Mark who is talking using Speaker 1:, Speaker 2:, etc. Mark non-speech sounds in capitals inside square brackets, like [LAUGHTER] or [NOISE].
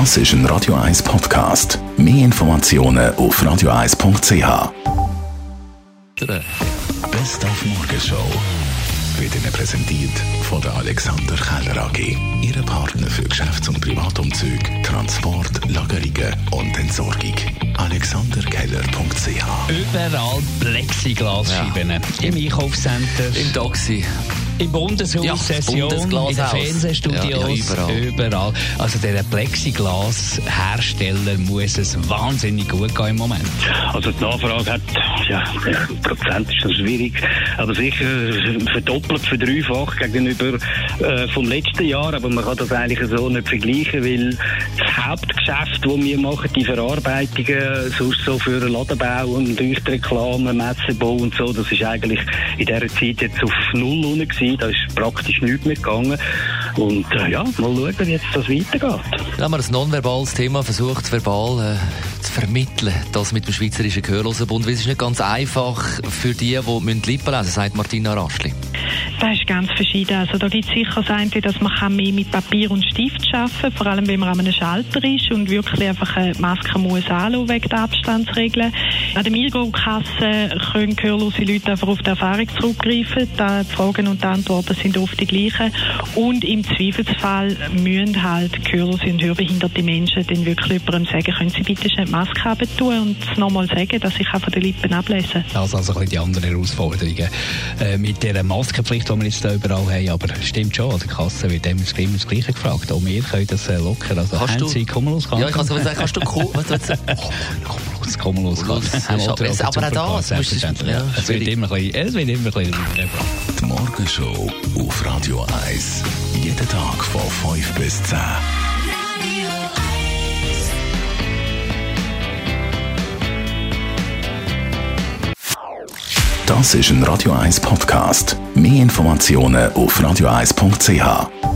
Speaker 1: Das ist ein Radio 1 Podcast. Mehr Informationen auf radio1.ch. Best auf Morgenshow wird Ihnen präsentiert von der Alexander Keller AG. Ihre Partner für Geschäfts- und Privatumzug, Transport, Lagerungen und Entsorgung. AlexanderKeller.ch
Speaker 2: Überall Plexiglasscheiben. Im Einkaufscenter,
Speaker 3: Im Taxi.
Speaker 2: Im Bundeshaus,
Speaker 3: Ja,
Speaker 2: Session, in den. Fernsehstudios,
Speaker 3: Ja, ja, überall.
Speaker 2: überall. Also der Plexiglashersteller muss es wahnsinnig gut gehen im Moment.
Speaker 4: Also die Nachfrage hat, ja, ja Prozent ist schwierig, aber sicher verdoppelt, verdreifacht gegenüber äh, vom letzten Jahr. Aber man kann das eigentlich so nicht vergleichen, weil Hauptgeschäft, das wir machen, die Verarbeitungen, sonst so für Ladenbau und Leuchtreklame, Messerbau und so, das ist eigentlich in dieser Zeit jetzt auf Null unten gewesen. Da ist praktisch nichts mehr gegangen. Und äh, ja, mal schauen, wie jetzt das weitergeht.
Speaker 3: Haben wir ein nonverbales Thema versucht, verbal äh, zu vermitteln, das mit dem Schweizerischen Gehörlosenbund. Weil es ist nicht ganz einfach für die, die müssen Lippen lesen sagt Martina Rastli.
Speaker 5: Das ist ganz verschieden. Also da gibt es sicher das eine, dass man kann mehr mit Papier und Stift arbeiten kann, vor allem wenn man an einem Schalter ist und wirklich einfach eine Maske muss anlassen wegen der Abstandsregeln. An der Milgo-Kasse können gehörlose Leute einfach auf die Erfahrung zurückgreifen. Die Fragen und die Antworten sind oft die gleichen. Und im Zweifelsfall müssen halt gehörlose und hörbehinderte Menschen dann wirklich jemandem sagen, können Sie bitte schnell die Maske haben tun und es nochmal sagen, dass ich auch von den Lippen ablesen
Speaker 2: Das also ein bisschen die anderen Herausforderungen äh, mit dieser Maskenpflicht, die wir jetzt da überall haben. Aber stimmt schon, an der Kasse wird immer das Gleiche- das Gleiche gefragt. Auch wir können das äh, locker. Also
Speaker 3: Kannst du- Ja, ich kann sagen, kannst du was [LAUGHS]
Speaker 2: kann los.
Speaker 3: Los, ist [LAUGHS] aber- auch das,
Speaker 2: es wird immer ein bisschen, es wird immer ein bisschen.
Speaker 1: Die Morgenshow auf Radio 1. Jeden Tag von 5 bis 10. Das ist ein Radio 1 Podcast. Mehr Informationen auf radio1.ch.